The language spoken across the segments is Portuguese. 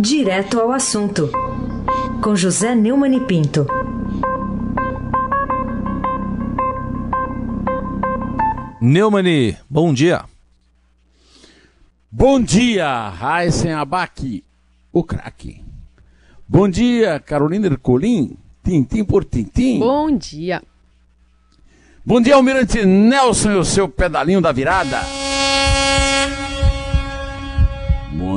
Direto ao assunto, com José Neumann e Pinto. Neumani, bom dia. Bom dia, Raíssen Abac, o craque. Bom dia, Carolina Ercolim, tintim por tintim. Bom dia. Bom dia, Almirante Nelson e o seu pedalinho da virada.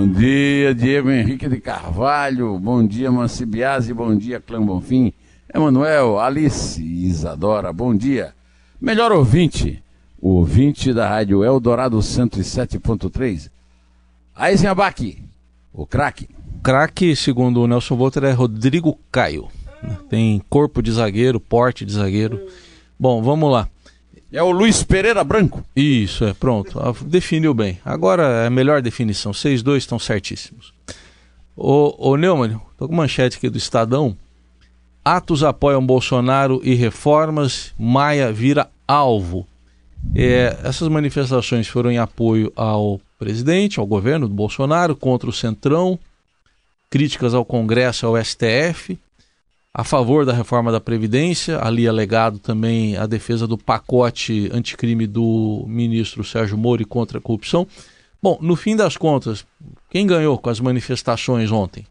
Bom dia, Diego Henrique de Carvalho. Bom dia, Mancibiase. Bom dia, Clã Bonfim. Emanuel, Alice Isadora. Bom dia. Melhor ouvinte, o ouvinte da Rádio Eldorado 107.3. Eisenbach, o craque. Craque, segundo o Nelson Volter, é Rodrigo Caio. Tem corpo de zagueiro, porte de zagueiro. Bom, vamos lá. É o Luiz Pereira Branco. Isso, é pronto. Ah, definiu bem. Agora é a melhor definição. Vocês dois estão certíssimos. Ô, ô Neumann, tô com manchete aqui do Estadão. Atos apoiam Bolsonaro e reformas. Maia vira alvo. É, essas manifestações foram em apoio ao presidente, ao governo do Bolsonaro, contra o Centrão, críticas ao Congresso, ao STF, a favor da reforma da Previdência, ali alegado também a defesa do pacote anticrime do ministro Sérgio Moro contra a corrupção. Bom, no fim das contas, quem ganhou com as manifestações ontem?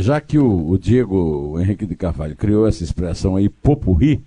Já que o, o Diego Henrique de Carvalho criou essa expressão aí, popurri,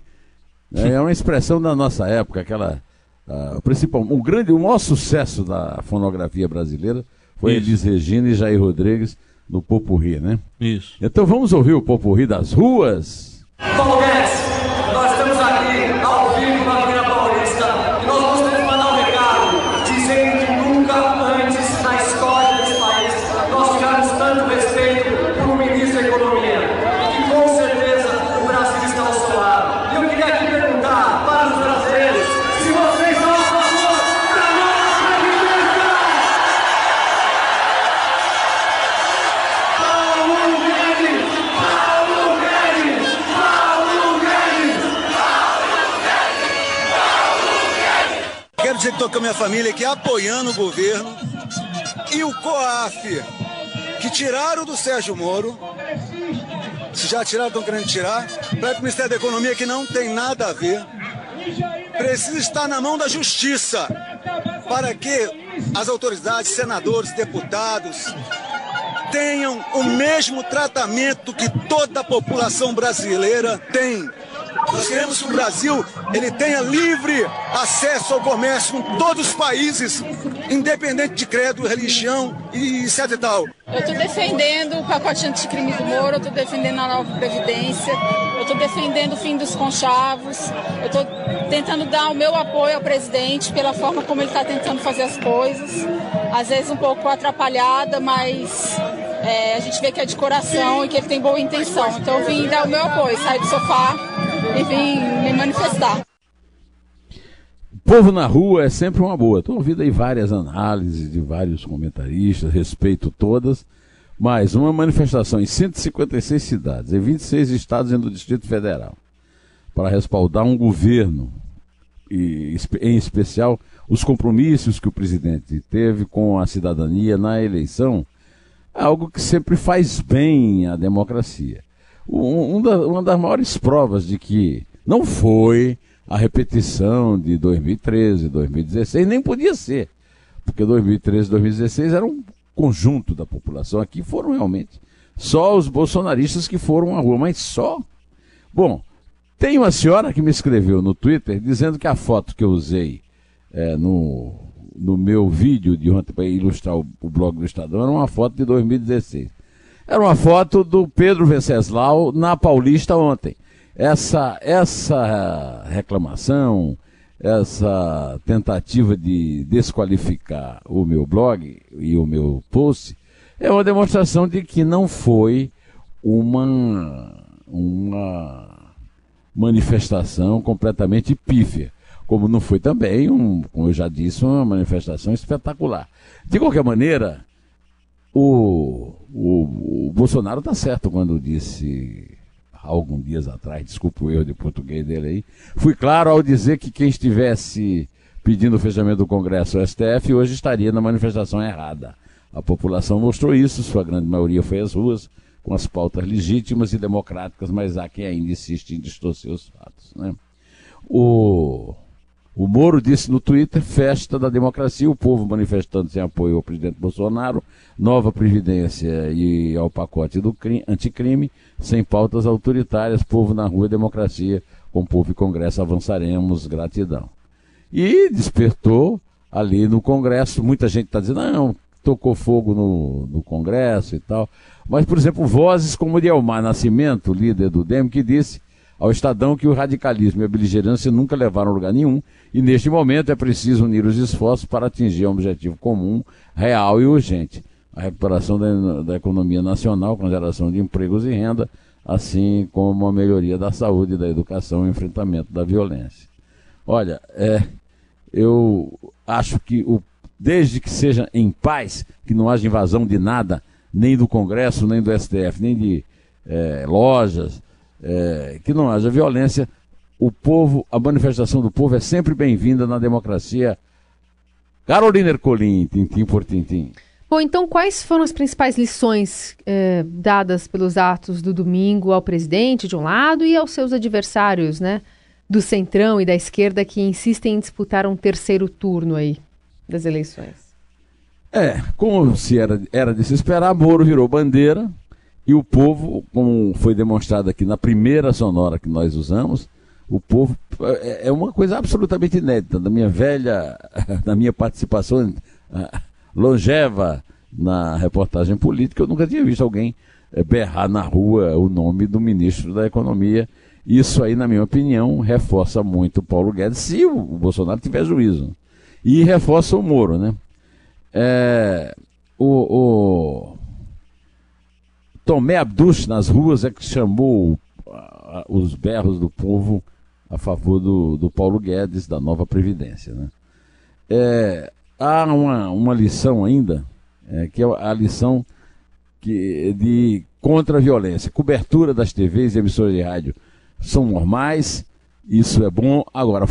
né, é uma expressão da nossa época, aquela. Uh, principal, um grande, o maior sucesso da fonografia brasileira foi. Elis Regina e Jair Rodrigues no Popurri, né? Isso. Então vamos ouvir o Popurri das ruas. Nós estamos aqui ao vivo na Avenida Paulista e nós gostaríamos de mandar um recado dizendo que nunca antes na história desse país nós tivemos tanto respeito por um ministro da Economia e que com certeza o Brasil está ao seu lado. E eu queria aqui perguntar para os brasileiros se vocês são a favor da nova Previdência! Paulo Guedes! Paulo Guedes! Paulo Guedes! Quero dizer que estou com a minha família aqui apoiando o governo e o COAF, que tiraram do Sérgio Moro, se já tiraram, estão querendo tirar, para o Ministério da Economia, que não tem nada a ver, precisa estar na mão da Justiça, para que as autoridades, senadores, deputados, tenham o mesmo tratamento que toda a população brasileira tem. Nós queremos que o Brasil ele tenha livre acesso ao comércio com todos os países, independente de credo, religião e etc. Eu estou defendendo o pacote anticrime do Moro, eu estou defendendo a nova Previdência, eu estou defendendo o fim dos conchavos, eu estou tentando dar o meu apoio ao presidente pela forma como ele está tentando fazer as coisas. Às vezes um pouco atrapalhada, mas é, a gente vê que é de coração e que ele tem boa intenção. Então eu vim dar o meu apoio, sair do sofá e vim me manifestar. Povo na rua é sempre uma boa. Estou ouvindo aí várias análises de vários comentaristas, respeito todas, mas uma manifestação em 156 cidades, em 26 estados e no Distrito Federal, para respaldar um governo, e em especial os compromissos que o presidente teve com a cidadania na eleição, é algo que sempre faz bem à democracia. Um, da, uma das maiores provas de que não foi a repetição de 2013, 2016, nem podia ser, porque 2013 e 2016 era um conjunto da população. Aqui foram realmente só os bolsonaristas que foram à rua, mas só. Bom, tem uma senhora que me escreveu no Twitter dizendo que a foto que eu usei é, no, no meu vídeo de ontem para ilustrar o, o blog do Estadão era uma foto de 2016. Era uma foto do Pedro Venceslau na Paulista ontem essa, essa reclamação, essa tentativa de desqualificar o meu blog e o meu post é uma demonstração de que não foi uma, uma manifestação completamente pífia, como não foi também, um, como eu já disse, uma manifestação espetacular. De qualquer maneira, o, o, o Bolsonaro está certo quando disse alguns dias atrás, desculpa o erro de português dele aí, fui claro ao dizer que quem estivesse pedindo o fechamento do Congresso o STF hoje estaria na manifestação errada. A população mostrou isso, sua grande maioria foi às ruas, com as pautas legítimas e democráticas, mas há quem ainda insiste em distorcer os fatos. Né? O, o Moro disse no Twitter: festa da democracia, o povo manifestando-se em apoio ao presidente Bolsonaro, nova previdência e ao pacote do crime, anticrime, sem pautas autoritárias, povo na rua, democracia, com povo e Congresso avançaremos, gratidão. E despertou ali no Congresso, muita gente está dizendo, não, tocou fogo no, no Congresso e tal. Mas, por exemplo, vozes como de Elmar Nascimento, líder do DEM, que disse ao Estadão que o radicalismo e a beligerância nunca levaram a lugar nenhum e neste momento é preciso unir os esforços para atingir um objetivo comum, real e urgente. A recuperação da, da economia nacional com geração de empregos e renda, assim como a melhoria da saúde, da educação e o enfrentamento da violência. Olha, é, eu acho que o, desde que seja em paz, que não haja invasão de nada, nem do Congresso, nem do STF, nem de é, lojas, é, que não haja violência, o povo, a manifestação do povo é sempre bem-vinda na democracia. Carolina Ercolim, tintim por tintim. Bom, então quais foram as principais lições eh, dadas pelos atos do domingo ao presidente de um lado e aos seus adversários, né, do centrão e da esquerda que insistem em disputar um terceiro turno aí das eleições? É, como se era, era de se esperar, Moro virou bandeira e o povo, como foi demonstrado aqui na primeira sonora que nós usamos, o povo é, é uma coisa absolutamente inédita da minha velha, da minha participação ah, longeva na reportagem política, eu nunca tinha visto alguém eh, berrar na rua o nome do ministro da Economia. Isso aí, na minha opinião, reforça muito o Paulo Guedes, se o Bolsonaro tiver juízo. E reforça o Moro, né? É, o, o Tomé Abduch nas ruas é que chamou os berros do povo a favor do, do Paulo Guedes, da nova Previdência. Né? É, há uma, uma lição ainda, é, que é a lição que, de contra a violência. Cobertura das TVs e emissoras de rádio são normais, isso é bom. Agora,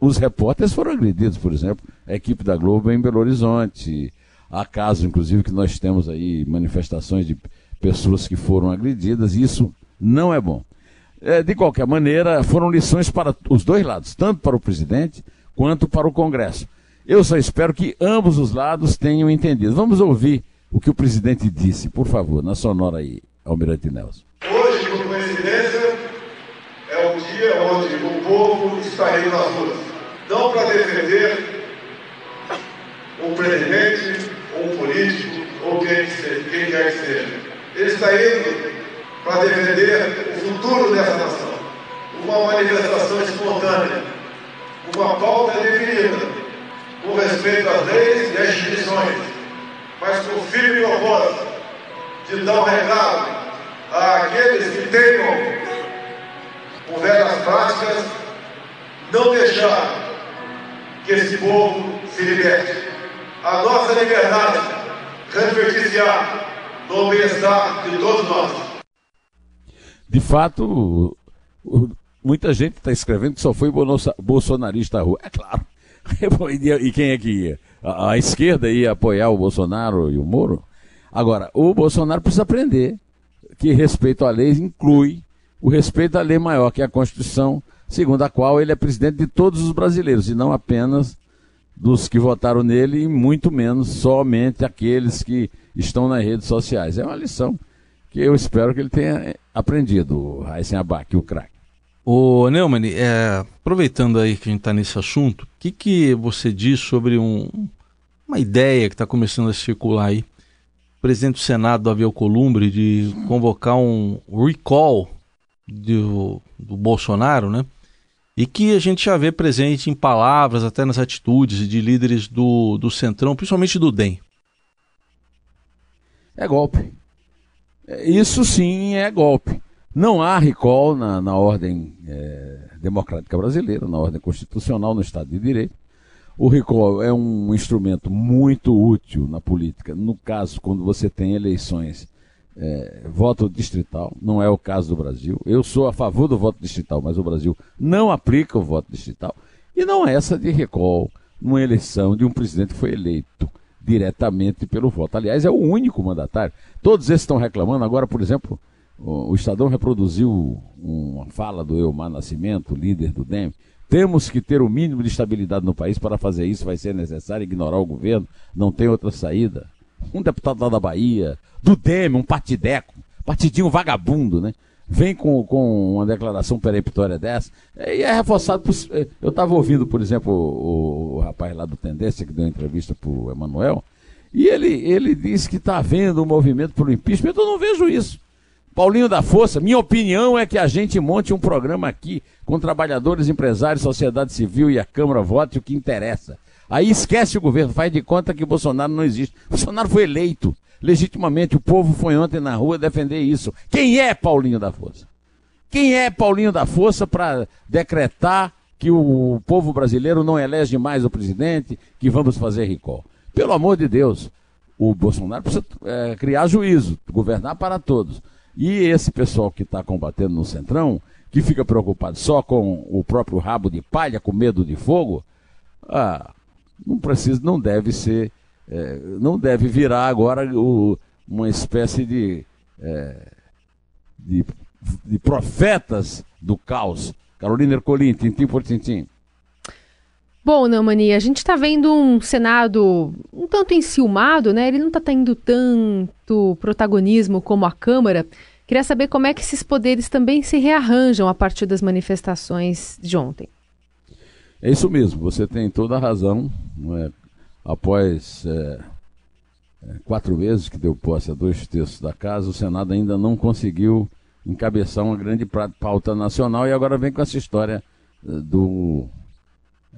os repórteres foram agredidos, por exemplo, a equipe da Globo em Belo Horizonte. Há casos, inclusive, que nós temos aí manifestações de pessoas que foram agredidas, e isso não é bom. É, de qualquer maneira, foram lições para os dois lados, tanto para o presidente quanto para o Congresso. Eu só espero que ambos os lados tenham entendido. Vamos ouvir o que o presidente disse, por favor, na sonora aí, Almirante Nelson. Hoje, por coincidência, é um dia onde o povo está indo nas ruas. Não para defender um presidente, um político, ou quem quer que seja. Ele está indo para defender o futuro dessa nação. Uma manifestação espontânea, uma pauta definida com respeito às leis e às instituições, mas com firme propósito de dar um recado àqueles que teimam com velhas práticas, não deixar que esse povo se liberte. A nossa liberdade refletir-se-á no bem-estar de todos nós. De fato, muita gente está escrevendo que só foi bolsonarista à rua. É claro, e quem é que ia? A, a, esquerda ia apoiar o Bolsonaro e o Moro? Agora, o Bolsonaro precisa aprender que respeito à lei inclui o respeito à lei maior, que é a Constituição, segundo a qual ele é presidente de todos os brasileiros, e não apenas dos que votaram nele, e muito menos somente aqueles que estão nas redes sociais. É uma lição que eu espero que ele tenha aprendido, o Raíssen Abac, o craque. Ô Neumann, é, aproveitando aí que a gente está nesse assunto, o que, que você diz sobre um, uma ideia que está começando a circular aí? O presidente do Senado, Davi Alcolumbre, de convocar um recall do, do Bolsonaro, né? E que a gente já vê presente em palavras, até nas atitudes de líderes do, do Centrão, principalmente do DEM. É golpe. Isso sim é golpe. Não há recall na, na ordem é, democrática brasileira, na ordem constitucional, no Estado de Direito. O recall é um instrumento muito útil na política, no caso, quando você tem eleições, é, voto distrital, não é o caso do Brasil. Eu sou a favor do voto distrital, mas o Brasil não aplica o voto distrital. E não é essa de recall numa eleição de um presidente que foi eleito diretamente pelo voto. Aliás, é o único mandatário. Todos esses estão reclamando. Agora, por exemplo, o, Estadão reproduziu uma fala do Elmar Nascimento, líder do DEM. Temos que ter o mínimo de estabilidade no país para fazer isso. Vai ser necessário ignorar o governo. Não tem outra saída. Um deputado lá da Bahia, do DEM, um partideco, partidinho vagabundo, né? Vem com, com uma declaração peremptória dessa, e é reforçado por, eh, Eu estava ouvindo, por exemplo, o, o, rapaz lá do Tendência, que deu entrevista para o Emanuel, e ele, ele disse que está havendo um movimento pelo impeachment. Eu não vejo isso. Paulinho da Força, minha opinião é que a gente monte um programa aqui com trabalhadores, empresários, sociedade civil e a Câmara vote o que interessa. Aí esquece o governo, faz de conta que Bolsonaro não existe. Bolsonaro foi eleito legitimamente. O povo foi ontem na rua defender isso. Quem é Paulinho da Força? Quem é Paulinho da Força para decretar que o povo brasileiro não elege mais o presidente, que vamos fazer recall? Pelo amor de Deus, o Bolsonaro precisa é, criar juízo, governar para todos. E esse pessoal que está combatendo no Centrão, que fica preocupado só com o próprio rabo de palha, com medo de fogo, ah, não precisa, não deve ser é, não deve virar agora o, uma espécie de, é, de, de, profetas do caos. Carolina Ercolim, tintim por tintim. Bom, Neumani, a gente está vendo um Senado um tanto enciumado, né? Ele não está tendo tanto protagonismo como a Câmara. Queria saber como é que esses poderes também se rearranjam a partir das manifestações de ontem. É isso mesmo, você tem toda a razão. É? Após é, é, quatro vezes que deu posse a dois terços da casa, o Senado ainda não conseguiu encabeçar uma grande pauta nacional e agora vem com essa história é, do,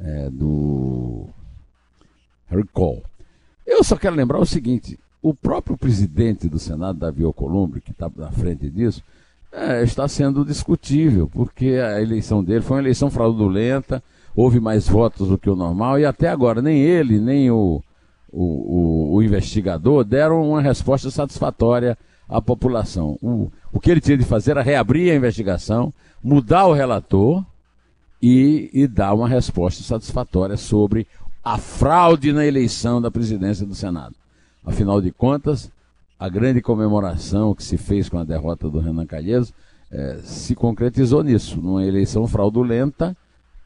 é, do recall. Eu só quero lembrar o seguinte: o próprio presidente do Senado, Davi Alcolumbre, que está na frente disso, é, está sendo discutível, porque a eleição dele foi uma eleição fraudulenta houve mais votos do que o normal e até agora nem ele, nem o, o, o, o investigador deram uma resposta satisfatória à população. O, o que ele tinha de fazer era reabrir a investigação, mudar o relator e, e dar uma resposta satisfatória sobre a fraude na eleição da presidência do Senado. Afinal de contas, a grande comemoração que se fez com a derrota do Renan Calheiros eh, se concretizou nisso, numa eleição fraudulenta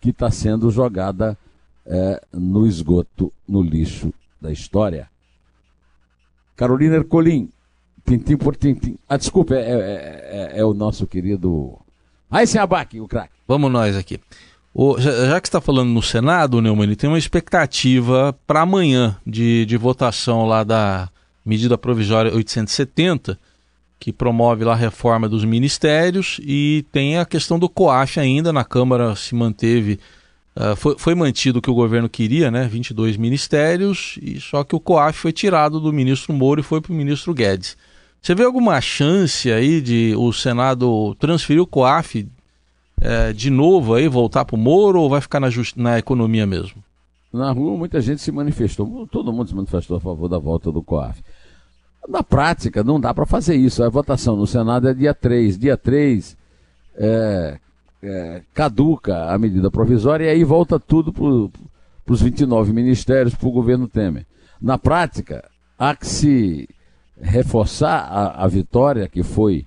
que está sendo jogada é, no esgoto, no lixo da história. Carolina Ercolim, tintim por tintim. Ah, desculpa, é, é, é, é o nosse querido. Aí sem abaque, o craque. Vamos nós aqui. O, já, já, que está falando no Senado, Neumann, tem uma expectativa para amanhã de, de votação lá da medida provisória 870 que promove lá a reforma dos ministérios e tem a questão do COAF ainda, na Câmara se manteve, uh, foi, foi, mantido o que o governo queria, né, 22 ministérios, e só que o COAF foi tirado do ministro Moro e foi para o ministro Guedes. Você vê alguma chance aí de o Senado transferir o COAF uh, de novo aí, voltar para o Moro ou vai ficar na, na economia mesmo? Na rua muita gente se manifestou, todo mundo se manifestou a favor da volta do COAF. Na prática, não dá para fazer isso. A votação no Senado é dia 3. Dia 3 é, é, caduca a medida provisória e aí volta tudo para os 29 ministérios, para o governo Temer. Na prática, há que se reforçar a, a vitória que foi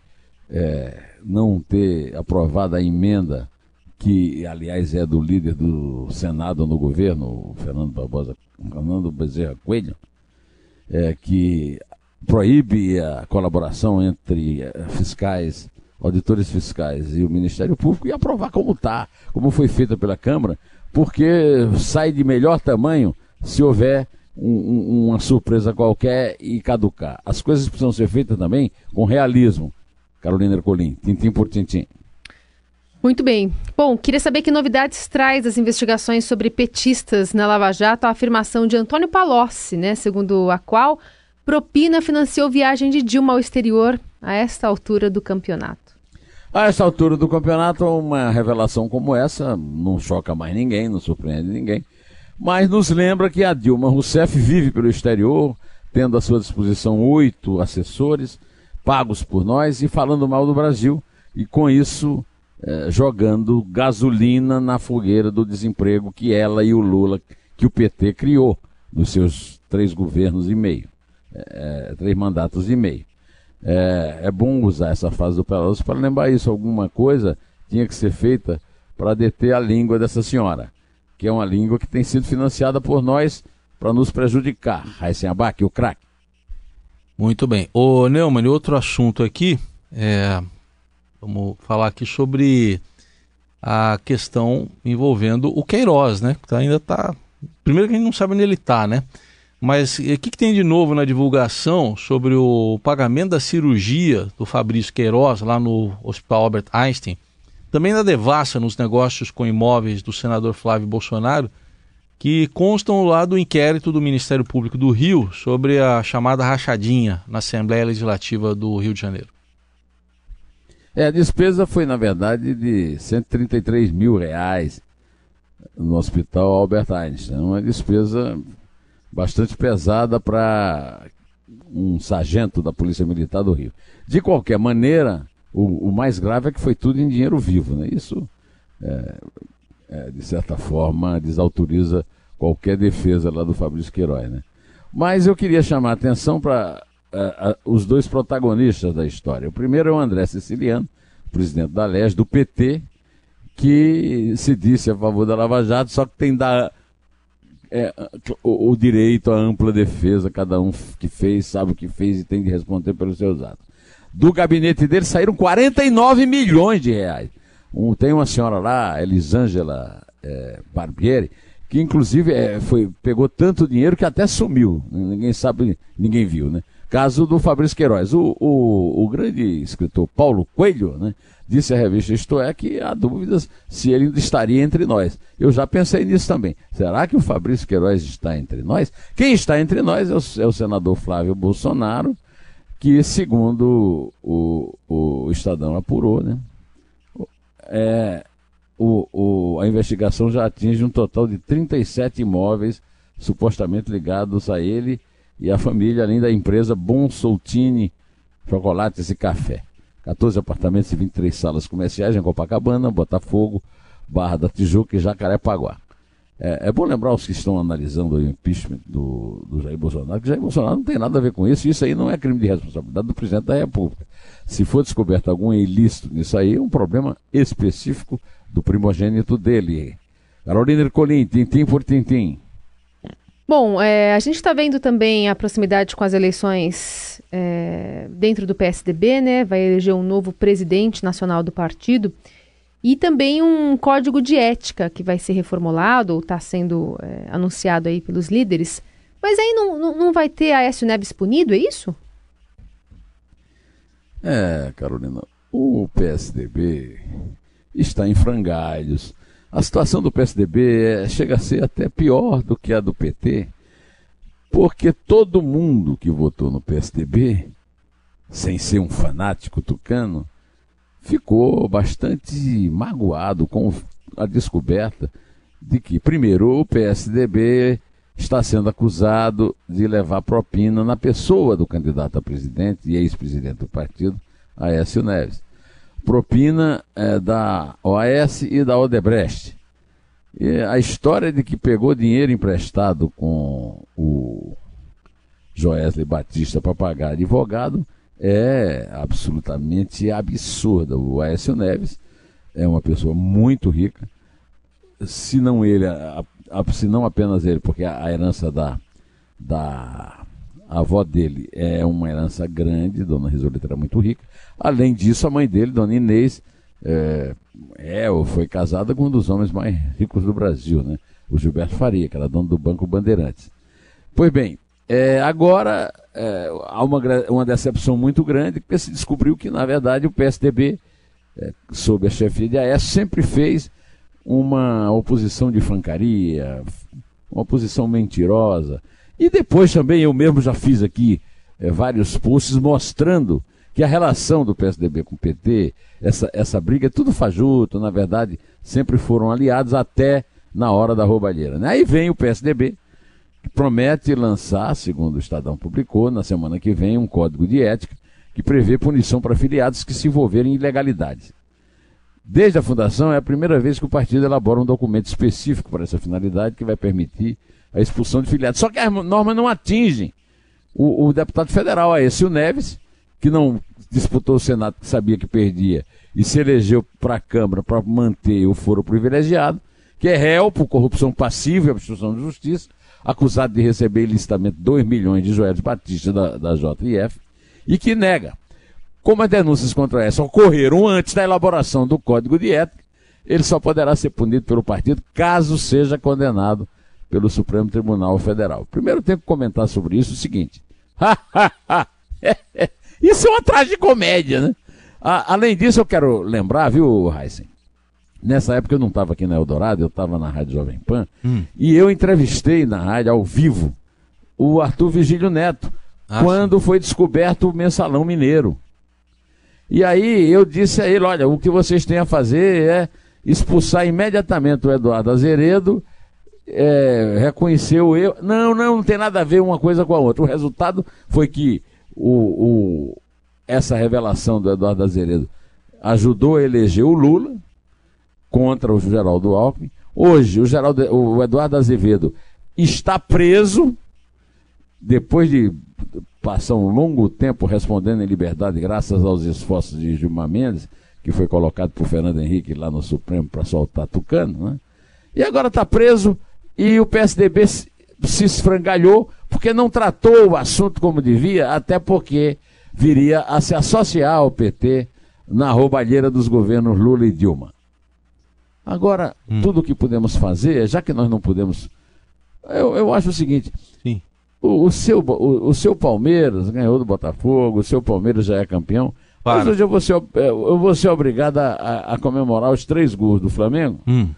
é, não ter aprovado a emenda que, aliás, é do líder do Senado no governo, Fernando Barbosa, Fernando Bezerra Coelho, é, que proíbe a colaboração entre eh, fiscais, auditores fiscais e o Ministério Público e aprovar como está, como foi feita pela Câmara, porque sai de melhor tamanho se houver um, um, uma surpresa qualquer e caducar. As coisas precisam ser feitas também com realismo. Carolina Ercolim, tintim por tintim. Muito bem. Bom, queria saber que novidades traz as investigações sobre petistas na Lava Jato a afirmação de Antônio Palocci, né, segundo a qual Propina financiou viagem de Dilma ao exterior a esta altura do campeonato. A esta altura do campeonato, uma revelação como essa não choca mais ninguém, não surpreende ninguém, mas nos lembra que a Dilma Rousseff vive pelo exterior, tendo à sua disposição oito assessores, pagos por nós e falando mal do Brasil, e com isso eh, jogando gasolina na fogueira do desemprego que ela e o Lula, que o PT criou nos seus três governos e meio, é, é, três mandatos e meio. É, é, bom usar essa fase do Pelotas para lembrar isso. Alguma coisa tinha que ser feita para deter a língua dessa senhora, que é uma língua que tem sido financiada por nós para nos prejudicar. Raíssen Abac, o craque. Muito bem. Ô Neumann, outro assunto aqui, é, vamos falar aqui sobre a questão envolvendo o Queiroz, né? Que ainda está. Primeiro que a gente não sabe onde ele está, né? Mas o que, que, tem de novo na divulgação sobre o pagamento da cirurgia do Fabrício Queiroz lá no Hospital Albert Einstein? Também da devassa nos negócios com imóveis do senador Flávio Bolsonaro, que constam lá do inquérito do Ministério Público do Rio sobre a chamada rachadinha na Assembleia Legislativa do Rio de Janeiro. É, a despesa foi, na verdade, de 133 mil reais no Hospital Albert Einstein. Uma despesa bastante pesada para um sargento da Polícia Militar do Rio. De qualquer maneira, o, o, mais grave é que foi tudo em dinheiro vivo. Né? Isso, é, é, de certa forma, desautoriza qualquer defesa lá do Fabrício Queiroz. Né? Mas eu queria chamar a atenção para uh, os dois protagonistas da história. O primeiro é o André Siciliano, presidente da LES, do PT, que se disse a favor da Lava Jato, só que tem da, é, o, o, direito à ampla defesa, cada um que fez, sabe o que fez e tem de responder pelos seus atos. Do gabinete dele saíram 49 milhões de reais. Um, tem uma senhora lá, Elisângela é, Barbieri, que inclusive é, foi, pegou tanto dinheiro que até sumiu. Ninguém sabe, ninguém viu, né? Caso do Fabrício Queiroz. O, o, o grande escritor Paulo Coelho, né, disse à revista Isto É que há dúvidas se ele estaria entre nós. Eu já pensei nisso também. Será que o Fabrício Queiroz está entre nós? Quem está entre nós é o, é o senador Flávio Bolsonaro, que, segundo o, o, o Estadão apurou, né, é, o, o, a investigação já atinge um total de 37 imóveis supostamente ligados a ele e a família, além da empresa Bom Soltini Chocolates e Café. 14 apartamentos e 23 salas comerciais em Copacabana, Botafogo, Barra da Tijuca e Jacarepaguá. É, é bom lembrar os que estão analisando o impeachment do, do Jair Bolsonaro, que Jair Bolsonaro não tem nada a ver com isso, isso aí não é crime de responsabilidade do presidente da República. Se for descoberto algum ilícito nisso aí, é um problema específico do primogênito dele. Carolina Ercolim, tintim por tintim. Bom, é, a gente está vendo também a proximidade com as eleições é, dentro do PSDB, né? Vai eleger um novo presidente nacional do partido e também um código de ética que vai ser reformulado ou está sendo é, anunciado aí pelos líderes. Mas aí não, não, não vai ter Aécio Neves punido, é isso? É, Carolina, o PSDB está em frangalhos a situação do PSDB é, chega a ser até pior do que a do PT, porque todo mundo que votou no PSDB, sem ser um fanático tucano, ficou bastante magoado com a descoberta de que, primeiro, o PSDB está sendo acusado de levar propina na pessoa do candidato a presidente e ex-presidente do partido, Aécio Neves propina é, da OAS e da Odebrecht. E a história de que pegou dinheiro emprestado com o Joesley Batista para pagar advogado é absolutamente absurda. O Aécio Neves é uma pessoa muito rica, se não ele, a, a, se não apenas ele, porque a, a herança da, da avó dele é uma herança grande, Dona Risoleta era muito rica, Além disso, a mãe dele, Dona Inês, é, é, ou foi casada com um dos homens mais ricos do Brasil, né? o Gilberto Faria, que era dono do Banco Bandeirantes. Pois bem, é, agora é, há uma, uma decepção muito grande, porque se descobriu que, na verdade, o PSDB, é, sob a chefia de Aécio, sempre fez uma oposição de francaria, uma oposição mentirosa. E depois também eu mesmo já fiz aqui é, vários posts mostrando que a relação do PSDB com o PT, essa, essa briga é tudo fajuto, na verdade, sempre foram aliados até na hora da roubalheira. Né? Aí vem o PSDB, que promete lançar, segundo o Estadão publicou, na semana que vem, um código de ética que prevê punição para filiados que se envolverem em ilegalidades. Desde a fundação, é a primeira vez que o partido elabora um documento específico para essa finalidade que vai permitir a expulsão de filiados. Só que as normas não atingem o, o deputado federal, a esse o Neves, que não disputou o Senado, que sabia que perdia, e se elegeu para a Câmara para manter o foro privilegiado, que é réu por corrupção passiva e obstrução de justiça, acusado de receber ilicitamente 2 milhões de Joel Batista da, da JF, e que nega. Como as denúncias contra essa ocorreram antes da elaboração do Código de Ética, ele só poderá ser punido pelo partido caso seja condenado pelo Supremo Tribunal Federal. Primeiro tenho que comentar sobre isso o seguinte. isso é uma tragicomédia, né? além disso, eu quero lembrar, viu, Heisen? Nessa época eu não estava aqui na Eldorado, eu estava na Rádio Jovem Pan, hum. e eu entrevistei na rádio, ao vivo, o Arthur Vigílio Neto, ah, quando sim. foi descoberto o mensalão mineiro. E aí eu disse a ele: olha, o que vocês têm a fazer é expulsar imediatamente o Eduardo Azeredo, é, reconhecer o erro. Não, não, não tem nada a ver uma coisa com a outra. O resultado foi que o, o, essa revelação do Eduardo Azeredo ajudou a eleger o Lula contra o Geraldo Alckmin. Hoje, o, Geraldo, o Eduardo Azevedo está preso depois de passar um longo tempo respondendo em liberdade, graças aos esforços de Gilmar Mendes, que foi colocado por Fernando Henrique lá no Supremo para soltar Tucano, né? E agora está preso e o PSDB se, se esfrangalhou porque não tratou o assunto como devia, até porque viria a se associar ao PT na roubalheira dos governos Lula e Dilma. Agora, hum. tudo o que podemos fazer, já que nós não podemos. Eu, eu acho o seguinte: Sim. O, o, seu, o, o, seu Palmeiras ganhou do Botafogo, o seu Palmeiras já é campeão. Para. Mas hoje eu vou ser, eu vou ser obrigado a, a, a comemorar os três gols do Flamengo. Hum.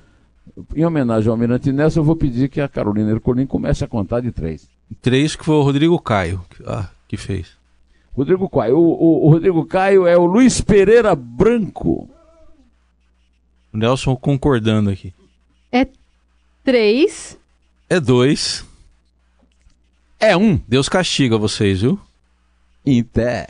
Em homenagem ao Almirante Nelson, eu vou pedir que a Carolina Ercolim comece a contar de três. Três que foi o Rodrigo Caio ah, que fez. Rodrigo Caio. O, o, o, Rodrigo Caio é o Luiz Pereira Branco. O Nelson concordando aqui. É três. É dois. É um. Deus castiga vocês, viu? Inter.